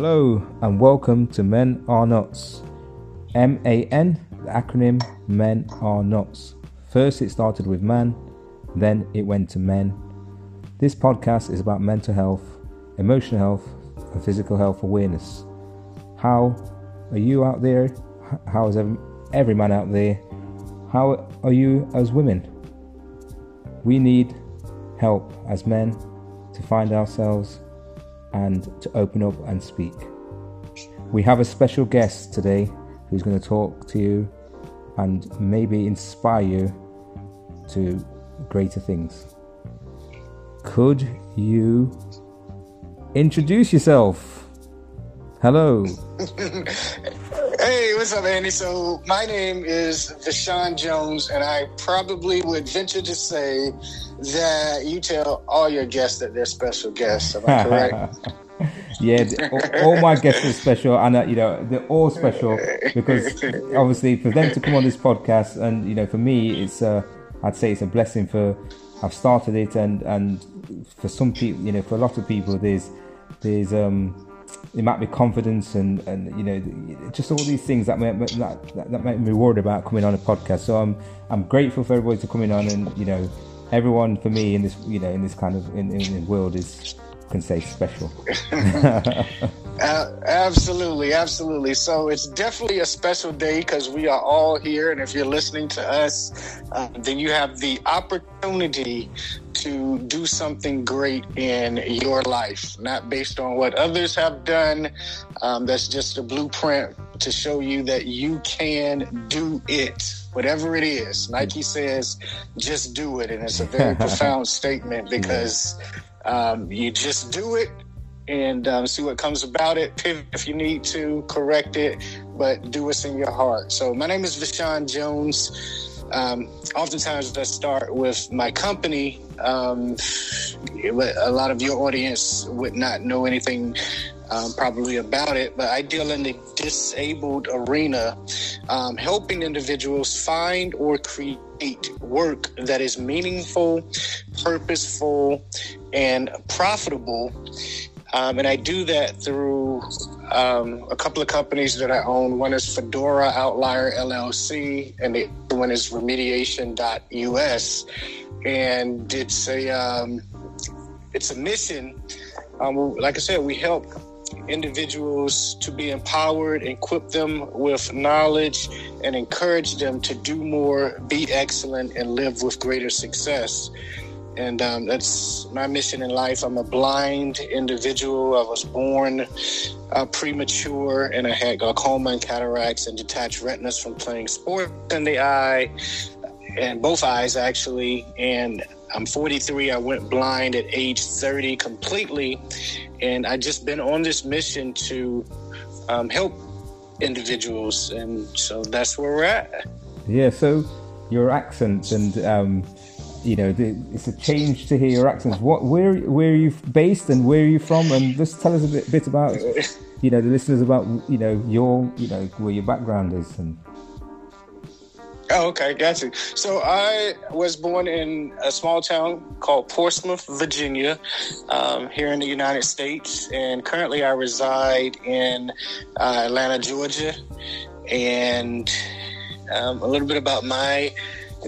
Hello and welcome to Men Are Nuts. M A N, the acronym Men Are Nuts. First, it started with man, then it went to men. This podcast is about mental health, emotional health, and physical health awareness. How are you out there? How is every, every man out there? How are you as women? We need help as men to find ourselves and to open up and speak. We have a special guest today who's going to talk to you and maybe inspire you to greater things. Could you introduce yourself? Hello. hey, what's up, Andy? So, my name is Vashawn Jones, and I probably would venture to say that you tell all your guests that they're special guests. Am I correct? yeah, all, my guests are special, and uh, you know they're all special because obviously for them to come on this podcast, and you know for me, it's uh, I'd say it's a blessing for I've started it, and and for some people, you know, for a lot of people, there's there's um it might be confidence and and you know just all these things that make, that, that make me worried about coming on a podcast. So I'm I'm grateful for everybody to coming on, and you know everyone for me in this you know in this kind of in, in the world is can say special. uh, absolutely, absolutely. So it's definitely a special day because we are all here, and if you're listening to us, uh, then you have the opportunity to do something great in your life, not based on what others have done. Um, that's just a blueprint to show you that you can do it whatever it is. Nike says, just do it. And it's a very profound statement because um, you just do it and um, see what comes about it. Pivot if you need to, correct it, but do what's in your heart. So my name is Vashawn Jones. Um, oftentimes I start with my company. Um, a lot of your audience would not know anything um, probably about it, but I deal in the disabled arena, um, helping individuals find or create work that is meaningful, purposeful, and profitable. Um, and I do that through um, a couple of companies that I own. One is Fedora Outlier LLC, and the other one is Remediation.us. And it's a um, it's a mission. Um, like I said, we help individuals to be empowered, equip them with knowledge, and encourage them to do more, be excellent, and live with greater success. And um, that's my mission in life. I'm a blind individual. I was born uh, premature, and I had glaucoma and cataracts and detached retinas from playing sports in the eye, and both eyes actually. And I'm 43. I went blind at age 30 completely, and I just been on this mission to um, help individuals, and so that's where we're at. Yeah. So your accent and um, you know the, it's a change to hear your accents. What where where are you based and where are you from? And just tell us a bit, bit about you know the listeners about you know your you know where your background is and. Oh, okay, got you. So I was born in a small town called Portsmouth, Virginia, um, here in the United States, and currently I reside in uh, Atlanta, Georgia. And um, a little bit about my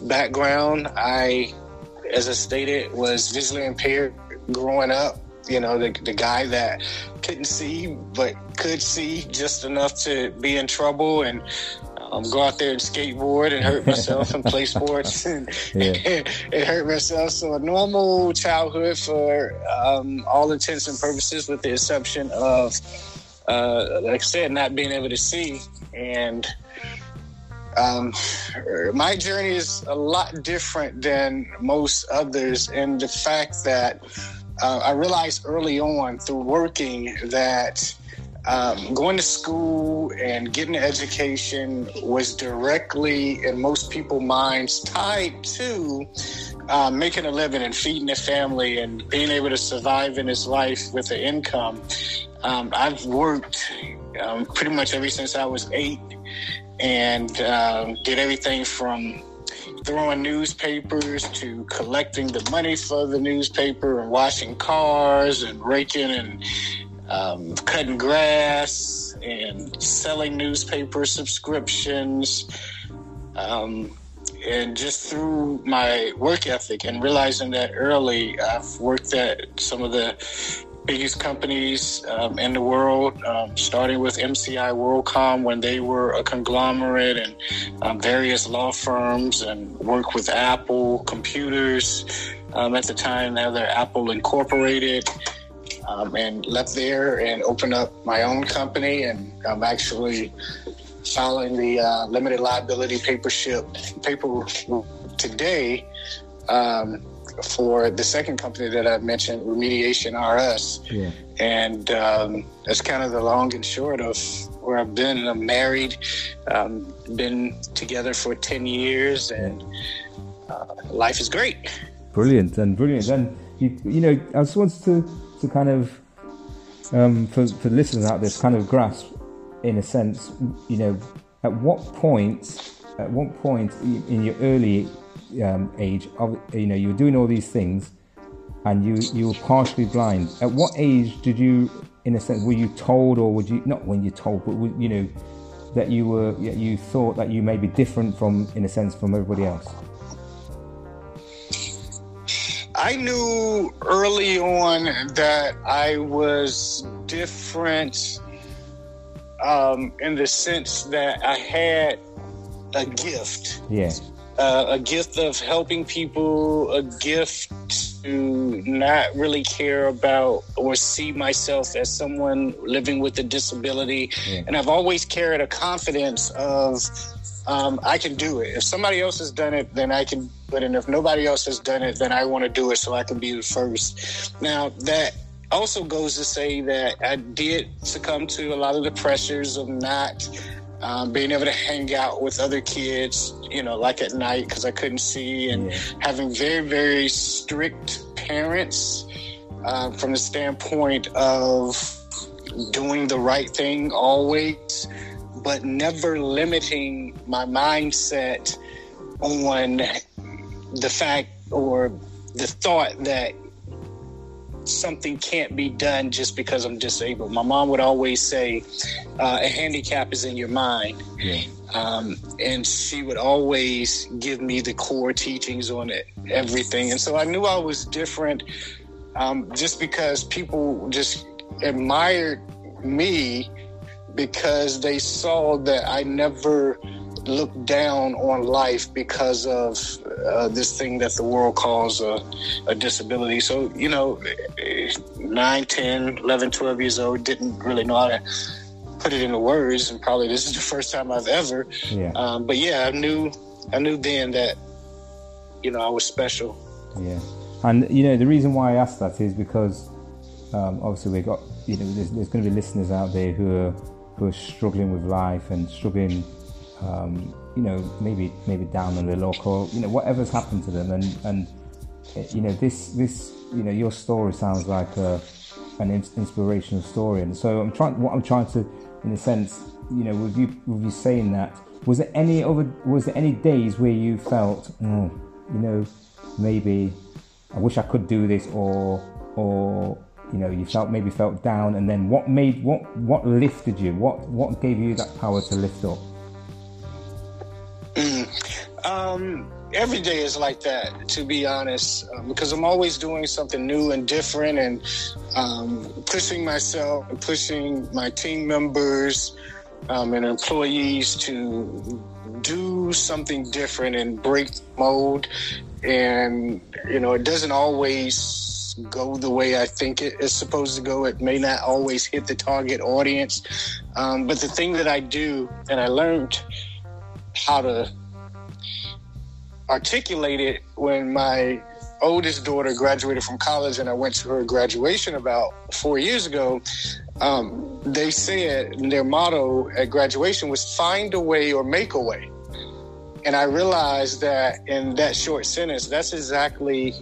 background: I, as I stated, was visually impaired growing up. You know, the the guy that couldn't see but could see just enough to be in trouble and um, go out there and skateboard and hurt myself and play sports and, and, hurt myself. So a normal childhood for um, all intents and purposes, with the exception of, uh, like I said, not being able to see. And um, my journey is a lot different than most others, in the fact that uh, I realized early on through working that um, going to school and getting an education was directly, in most people's minds, tied to um, making a living and feeding a family and being able to survive in his life with an income. Um, I've worked um, pretty much ever since I was eight and um, did everything from throwing newspapers to collecting the money for the newspaper and washing cars and raking and um, cutting grass and selling newspaper subscriptions. Um, and just through my work ethic and realizing that early, I've worked at some of the biggest companies um, in the world, um, starting with MCI WorldCom when they were a conglomerate and um, various law firms and worked with Apple Computers um, at the time. Now they're Apple Incorporated. Um, and left there and opened up my own company and I'm actually filing the uh, limited liability paper ship paper today um, for the second company that I mentioned, Remediation RS. Yeah. And um, that's kind of the long and short of where I've been. I'm married, um, been together for 10 years, and uh, life is great. Brilliant and brilliant. And, you, you know, I just wanted to, to kind of, um, for, for listeners out there, to kind of grasp, in a sense, you know, at what point, at what point in your early um, age, of, you know, you were doing all these things, and you you were partially blind. At what age did you, in a sense, were you told, or would you not when you're told, but you know, that you were you thought that you may be different from, in a sense, from everybody else? I knew early on that I was different um, in the sense that I had a gift. Yeah uh, a gift of helping people, a gift to not really care about or see myself as someone living with a disability. Yeah. And I've always carried a confidence of um, I can do it. If somebody else has done it, then I can. But and if nobody else has done it, then I want to do it so I can be the first. Now that also goes to say that I did succumb to a lot of the pressures of not um, being able to hang out with other kids, you know, like at night because I couldn't see, and having very, very strict parents uh, from the standpoint of doing the right thing always, but never limiting my mindset on the fact or the thought that something can't be done just because I'm disabled. My mom would always say, uh, "A handicap is in your mind," yeah. um, and she would always give me the core teachings on it, everything. And so I knew I was different, um, just because people just admired me because they saw that I never look down on life because of uh, this thing that the world calls a, a, disability. So, you know, 9, 10, 11, 12 years old, didn't really know how to put it into words. And probably this is the first time I've ever. Yeah. Um, but yeah, I knew, I knew then that, you know, I was special. Yeah. And, you know, the reason why I asked that is because um, obviously we got, you know, there's, there's going to be listeners out there who are, who are struggling with life and struggling um, you know, maybe maybe down on the local, you know, whatever's happened to them, and and you know, this this you know, your story sounds like a, an inspirational story, and so I'm trying. What I'm trying to, in a sense, you know, with you with you saying that, was there any other was there any days where you felt, oh, you know, maybe I wish I could do this, or or you know you felt maybe felt down and then what made what what lifted you? What what gave you that power to lift up? Um, every day is like that, to be honest, uh, because I'm always doing something new and different and um, pushing myself and pushing my team members um, and employees to do something different and break mold. And, you know, it doesn't always go the way I think it is supposed to go. It may not always hit the target audience. Um, but the thing that I do, and I learned how to articulate it when my oldest daughter graduated from college and I went to her graduation about four years ago. Um, they said their motto at graduation was find a way or make a way. And I realized that in that short sentence, that's exactly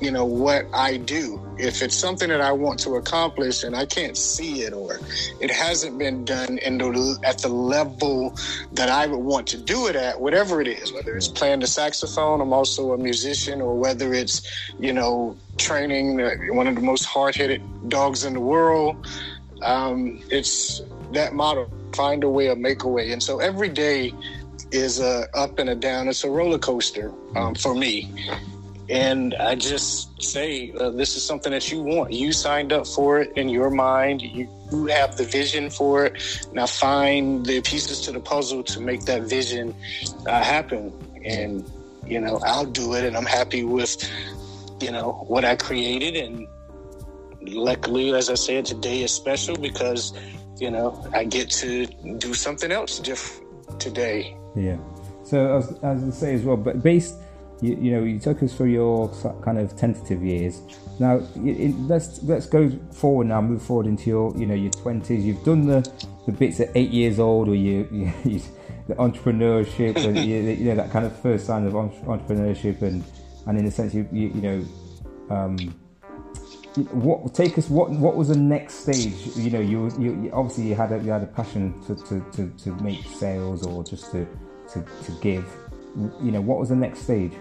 you know what I do. If it's something that I want to accomplish and I can't see it or it hasn't been done in the, at the level that I would want to do it at, whatever it is, whether it's playing the saxophone, I'm also a musician, or whether it's you know training one of the most hard-headed dogs in the world. um, it's that motto: find a way or make a way. And so every day is a up and a down. It's a roller coaster um, for me. And I just say, uh, this is something that you want. You signed up for it in your mind. You, you have the vision for it. Now find the pieces to the puzzle to make that vision uh, happen. And, you know, I'll do it. And I'm happy with, you know, what I created. And luckily, as I said, today is special because, you know, I get to do something else different today. Yeah. So as, as I say as well, but based you, you, know, you took us through your kind of tentative years. Now, it, let's let's go forward now. Move forward into your, you know, your twenties. You've done the, the bits at eight years old, or you, you, you the entrepreneurship, and you, you, know that kind of first sign of entrepreneurship, and and in a sense, you you, you know, um, what take us what what was the next stage? You know, you you obviously you had a, you had a passion to, to, to, to make sales or just to to, to give. You know, what was the next stage?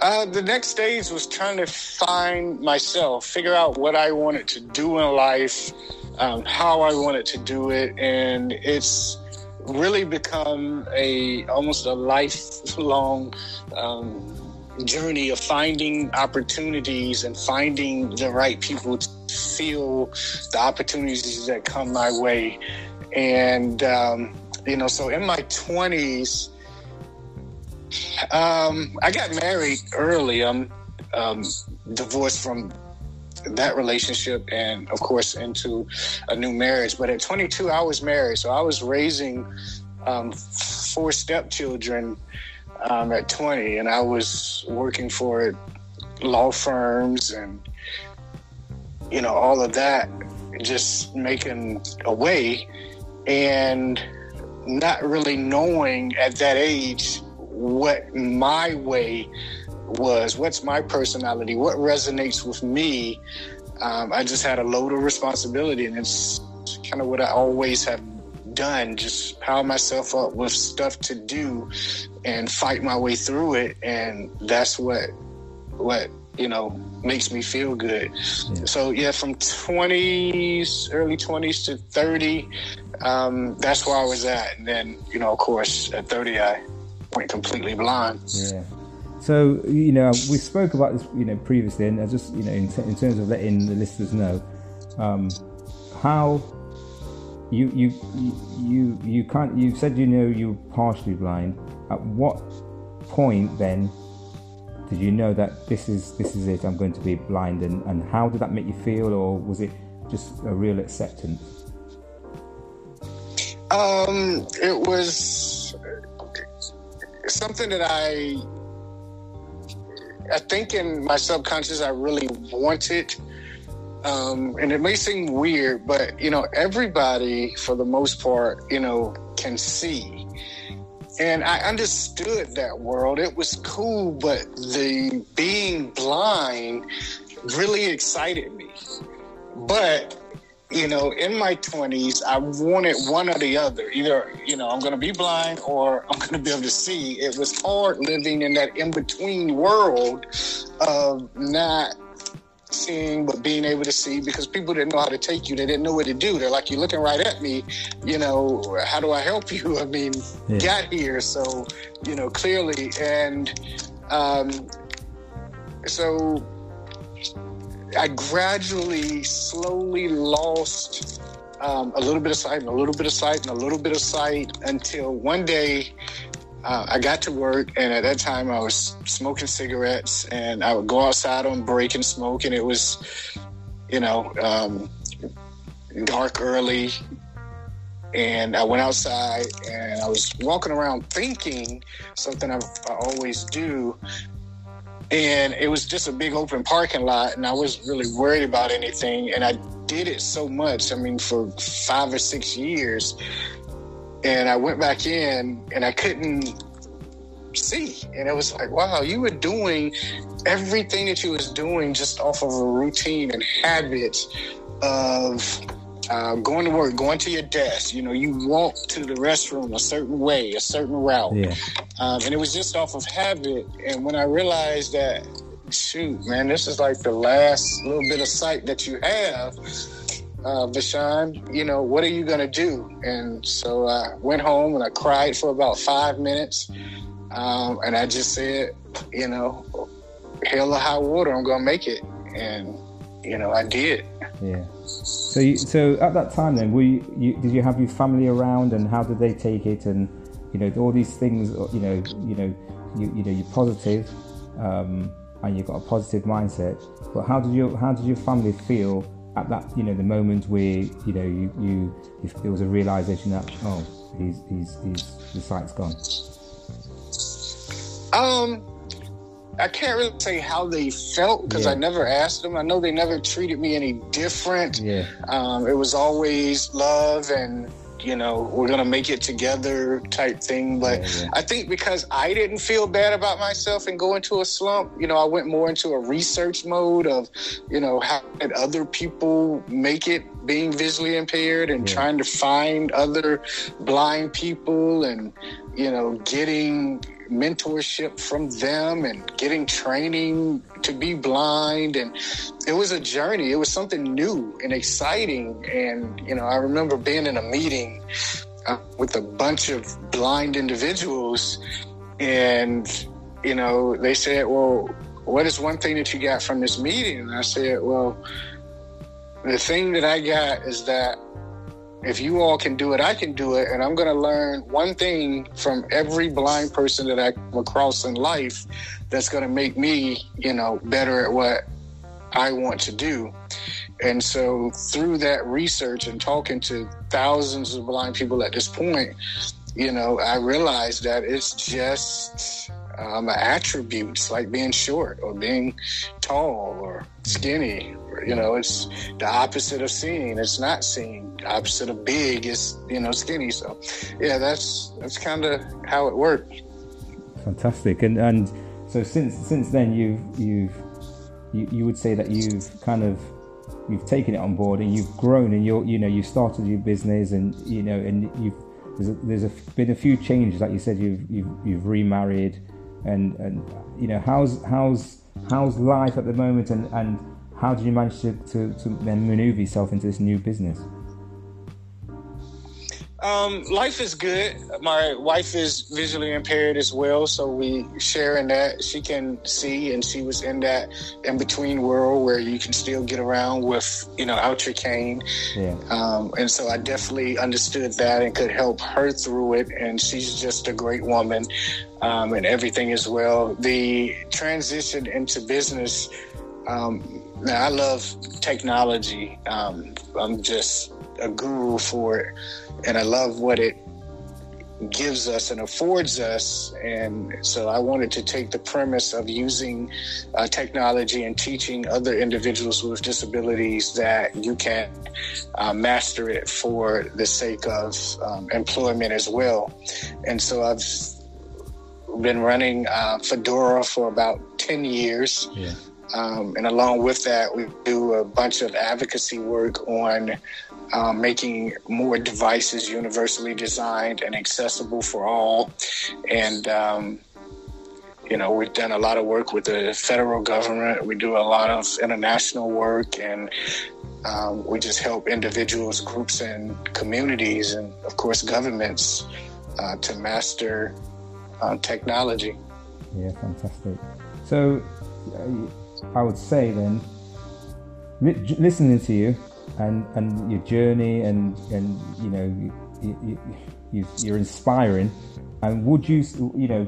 Uh, the next stage was trying to find myself, figure out what I wanted to do in life, um, how I wanted to do it, and it's really become a almost a lifelong um, journey of finding opportunities and finding the right people to feel the opportunities that come my way, and um, you know, so in my twenties um, I got married early. I'm um, divorced from that relationship and, of course, into a new marriage. But at 22, I was married. So I was raising um, four stepchildren um, at 20, and I was working for law firms and, you know, all of that, just making a way and not really knowing at that age what my way was, what's my personality, what resonates with me. Um, I just had a load of responsibility, and it's kind of what I always have done just pile myself up with stuff to do and fight my way through it and that's what what you know makes me feel good yeah. so yeah from 20s early 20s to 30 um, that's where i was at and then you know of course at 30 i went completely blind. Yeah. So you know, we spoke about this, you know, previously, and I just you know, in, t- in terms of letting the listeners know um, how you you you you can't. You said you know you're partially blind. At what point then did you know that this is this is it? I'm going to be blind, and and how did that make you feel, or was it just a real acceptance? Um, it was something that I I think in my subconscious I really wanted. Um, and it may seem weird, but you know, everybody for the most part, you know, can see. And I understood that world. It was cool, but the being blind really excited me. But you know, in my 20s, I wanted one or the other. Either, you know, I'm going to be blind or I'm going to be able to see. It was hard living in that in between world of not seeing but being able to see because people didn't know how to take you. They didn't know what to do. They're like, you're looking right at me. You know, how do I help you? I mean, yeah. got here. So, you know, clearly. And um, so I gradually, slowly lost um, a little bit of sight and a little bit of sight and a little bit of sight until one day uh, I got to work, and at that time I was smoking cigarettes, and I would go outside on break and smoke, and it was, you know, um, dark early, and I went outside and I was walking around thinking something I, I always do, and it was just a big open parking lot and i wasn't really worried about anything. And i did it so much i mean for five or six years and i went back in and i couldn't see and it was like wow you were doing everything that you was doing just off of a routine and habit of uh, going to work, going to your desk. You know, you walk to the restroom a certain way, a certain route. Yeah. Um, and it was just off of habit. And when I realized that shoot, man, this is like the last little bit of sight that you have. Uh, you know, what are you going to do? And so I went home and I cried for about five minutes. Um, and I just said, you know, hell or high water, I'm going to make it. And, you know, I did. Yeah. So, you, so at that time, then, were you, you, did you have your family around, and how did they take it? And you know, all these things, you know, you know, you, you know, you're positive, um, and you've got a positive mindset. But how did your how did your family feel at that you know the moment where you know you you if there was a realization that oh he's he's he's the sight's gone. Um, I can't really say how they felt because yeah. I never asked them. I know they never treated me any different. Yeah. Um, it was always love and you know, we're gonna make it together type thing. But yeah, yeah. I think because I didn't feel bad about myself and go into a slump, you know, I went more into a research mode of, you know, how did other people make it being visually impaired and yeah. trying to find other blind people and, you know, getting mentorship from them and getting training to be blind. And it was a journey. It was something new and exciting. And you know i remember being in a meeting uh, with a bunch of blind individuals and you know they said well what is one thing that you got from this meeting? And i said well the thing that i got is that if you all can do it, I can do it. And I'm going to learn one thing from every blind person that I come across in life that's going to make me, you know, better at what I want to do. And so through that research and talking to thousands of blind people at this point, you know, I realized that it's just um, attributes like being short or being tall or skinny. Or, you know, it's the opposite of seeing. It's not seeing. The opposite of big is you know skinny. So, yeah, that's that's kind of how it worked. Fantastic. And and so since since then you've you've you, you would say that you've kind of you've taken it on board and you've grown and you're you know you started your business and you know and you've there's, a, there's a, been a few changes like you said you've you've, you've remarried and and you know how's how's how's life at the moment and and how did you manage to to, to then maneuver yourself into this new business um, life is good. My wife is visually impaired as well, so we share in that. She can see, and she was in that in between world where you can still get around with, you know, out your cane. Yeah. Um, and so I definitely understood that and could help her through it. And she's just a great woman, um, and everything as well. The transition into business. Um, now I love technology. Um, I'm just a guru for it and I love what it gives us and affords us. And so I wanted to take the premise of using uh, technology and teaching other individuals with disabilities that you can uh, master it for the sake of um, employment as well. And so I've been running uh, Fedora for about 10 years. Yeah. Um, and along with that, we do a bunch of advocacy work on um, making more devices universally designed and accessible for all. And, um, you know, we've done a lot of work with the federal government. We do a lot of international work, and um, we just help individuals, groups, and communities, and of course, governments uh, to master uh, technology. Yeah, fantastic. So, uh, I would say then, listening to you, and and your journey and and you know you, you, you're inspiring. And would you you know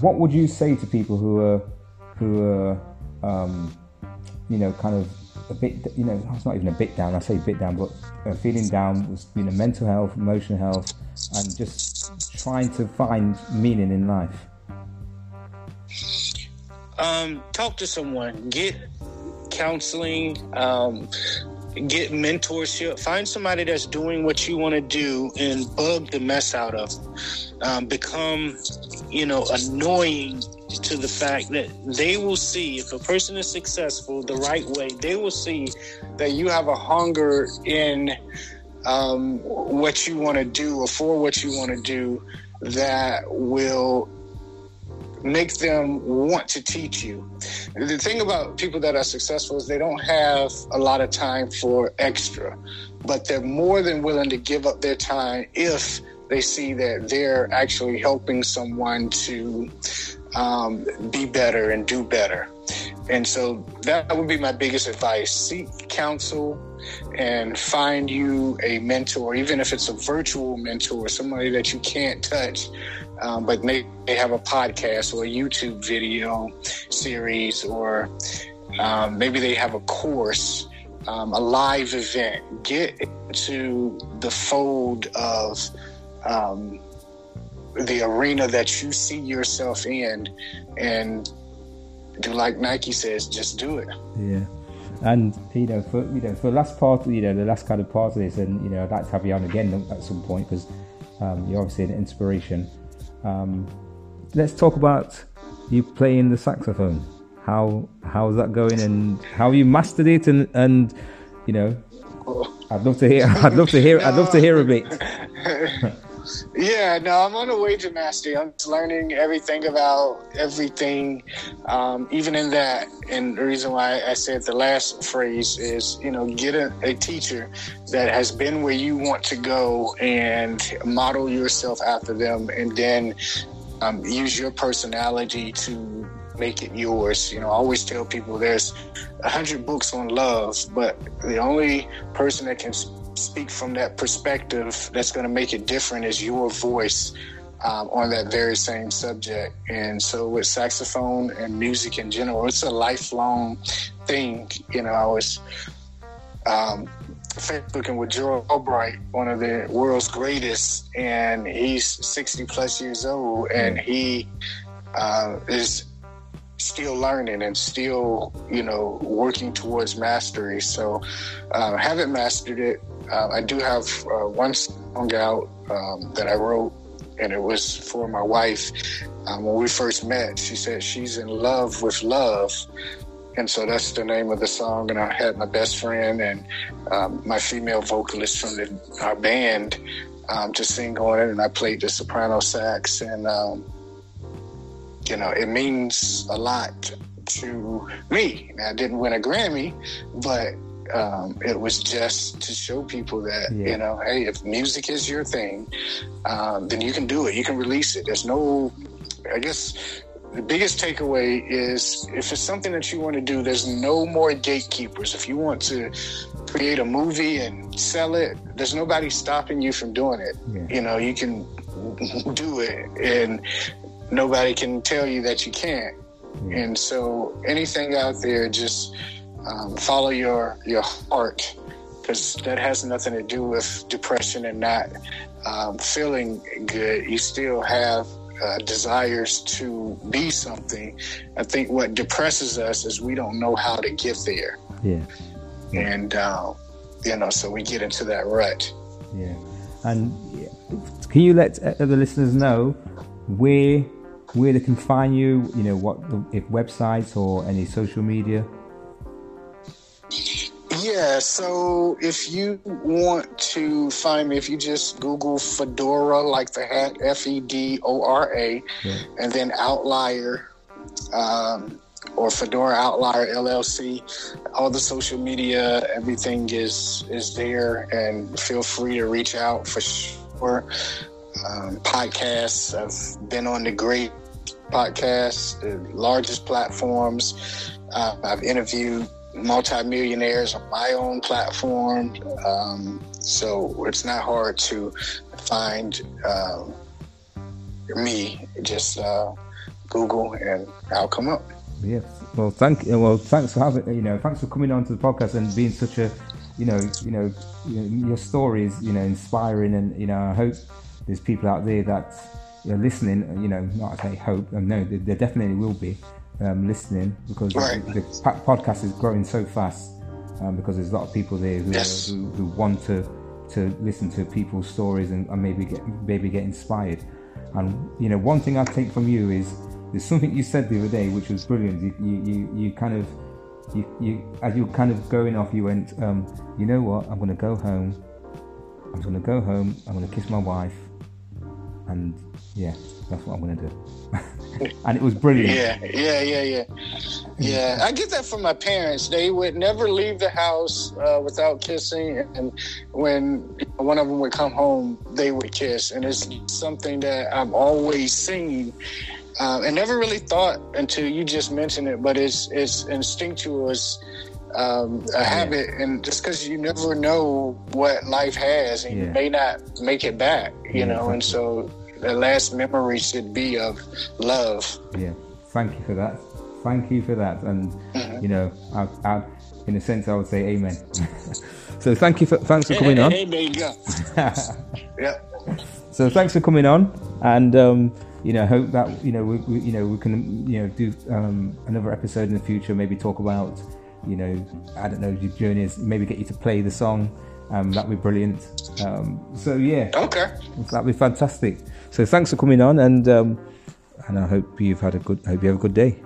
what would you say to people who are who are um, you know kind of a bit you know it's not even a bit down I say a bit down but uh, feeling down with you know mental health emotional health and just trying to find meaning in life um, talk to someone get counseling um, get mentorship. Find somebody that's doing what you want to do and bug the mess out of. Um, become, you know, annoying to the fact that they will see if a person is successful the right way, they will see that you have a hunger in um, what you want to do or for what you want to do that will make them want to teach you. the thing about people that are successful is they don't have a lot of time for extra, but they're more than willing to give up their time if they see that they're actually helping someone to um, be better and do better. And so that would be my biggest advice. Seek counsel and find you a mentor, even if it's a virtual mentor, somebody that you can't touch, um, but may, may have a podcast or a YouTube video series, or um, maybe they have a course, um, a live event. Get into the fold of um, the arena that you see yourself in, and like Nike says, just do it. Yeah. And you know, for you know, for the last part, you know, the last kind of part of this, and you know, I'd like to have you on again at some point because um, you're obviously an inspiration. Um, let's talk about you playing the saxophone. How how's that going, and how you mastered it, and and you know, I'd love to hear. I'd love to hear. I'd love to hear a bit. Yeah, no, I'm on the way to mastery. I'm learning everything about everything, um, even in that. And the reason why I said the last phrase is, you know, get a, a teacher that has been where you want to go and model yourself after them, and then um, use your personality to make it yours. You know, I always tell people there's a hundred books on love, but the only person that can speak from that perspective that's going to make it different is your voice um, on that very same subject. And so with saxophone and music in general, it's a lifelong thing. You know, I was um, Facebooking with Gerald Albright, one of the world's greatest, and he's 60 plus years old, and he uh, is still learning and still, you know, working towards mastery. So, uh, haven't mastered it. Uh, I do have uh, one song out um, that I wrote, and it was for my wife. Um, when we first met, she said she's in love with love. And so that's the name of the song. And I had my best friend and um, my female vocalist from the, our band um, to sing on it. And I played the soprano sax. And, um, you know, it means a lot to me. I didn't win a Grammy, but um, it was just to show people that yeah. you know, hey, if music is your thing, um, then you can do it. You can release it. There's no, I guess. The biggest takeaway is if it's something that you want to do, there's no more gatekeepers. If you want to create a movie and sell it, there's nobody stopping you from doing it. Yeah. You know, you can do it and nobody can tell you that you can't. Yeah. And so anything out there, just um, follow your your heart because that has nothing to do with depression and not um, feeling good. You still have uh, desires to be something. I think what depresses us is we don't know how to get there. Yeah. And uh, you know, so we get into that rut. Yeah. And can you let the listeners know where where they can find you? You know, what if websites or any social media? Yeah, so if you want to find me, if you just Google Fedora, like the hat, F E D O R A, and then Outlier, um, or Fedora Outlier LLC, all the social media, everything is is there, and feel free to reach out for sure. Um, podcasts, I've been on the great podcasts, the largest platforms. Uh, I've interviewed multimillionaires on my own platform. Um, so it's not hard to find um, me. Just uh, Google and I'll come up. Yes. Well, thank well, thanks for having you know, thanks for coming on to the podcast and being such a, you know, you know, your story is you know inspiring, and you know, I hope there's people out there that are listening. You know, not I say hope, no, there definitely will be um, listening because right. the, the, podcast is growing so fast um, because there's a lot of people there who, yes. who, who, want to to listen to people's stories and, and, maybe get maybe get inspired. And you know, one thing I take from you is there's something you said the other day which was brilliant. You you, you, you kind of you, you as you kind of going off, you went, um, you know what? I'm going to go home. I'm going to go home. I'm going to kiss my wife, and yeah, that's what I'm going to do. and it was brilliant. Yeah, yeah, yeah, yeah. Yeah, I get that from my parents. They would never leave the house uh, without kissing, and when one of them would come home, they would kiss, and it's something that I've always seen. Uh, and never really thought until you just mentioned it, but it's it's instinctual. It's um, a habit, and just because you never know what life has, and yeah. you may not make it back, you yeah, know, exactly. and so the last memory should be of love. Yeah, thank you for that. Thank you for that, and mm-hmm. you know, I, I, in a sense, I would say amen. so thank you for thanks for coming on. Amen. Yeah. yeah. So thanks for coming on, and um, you know, hope that you know we, we, you know we can you know do um, another episode in the future. Maybe talk about you know, I don't know, your journeys, maybe get you to play the song. Um, that'd be brilliant. Um, so yeah, okay, that'd be fantastic. So thanks for coming on, and um, and I hope you've had a good, hope you have a good day.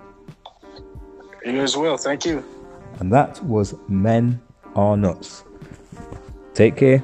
You as well. Thank you. And that was Men Are Nuts. Take care.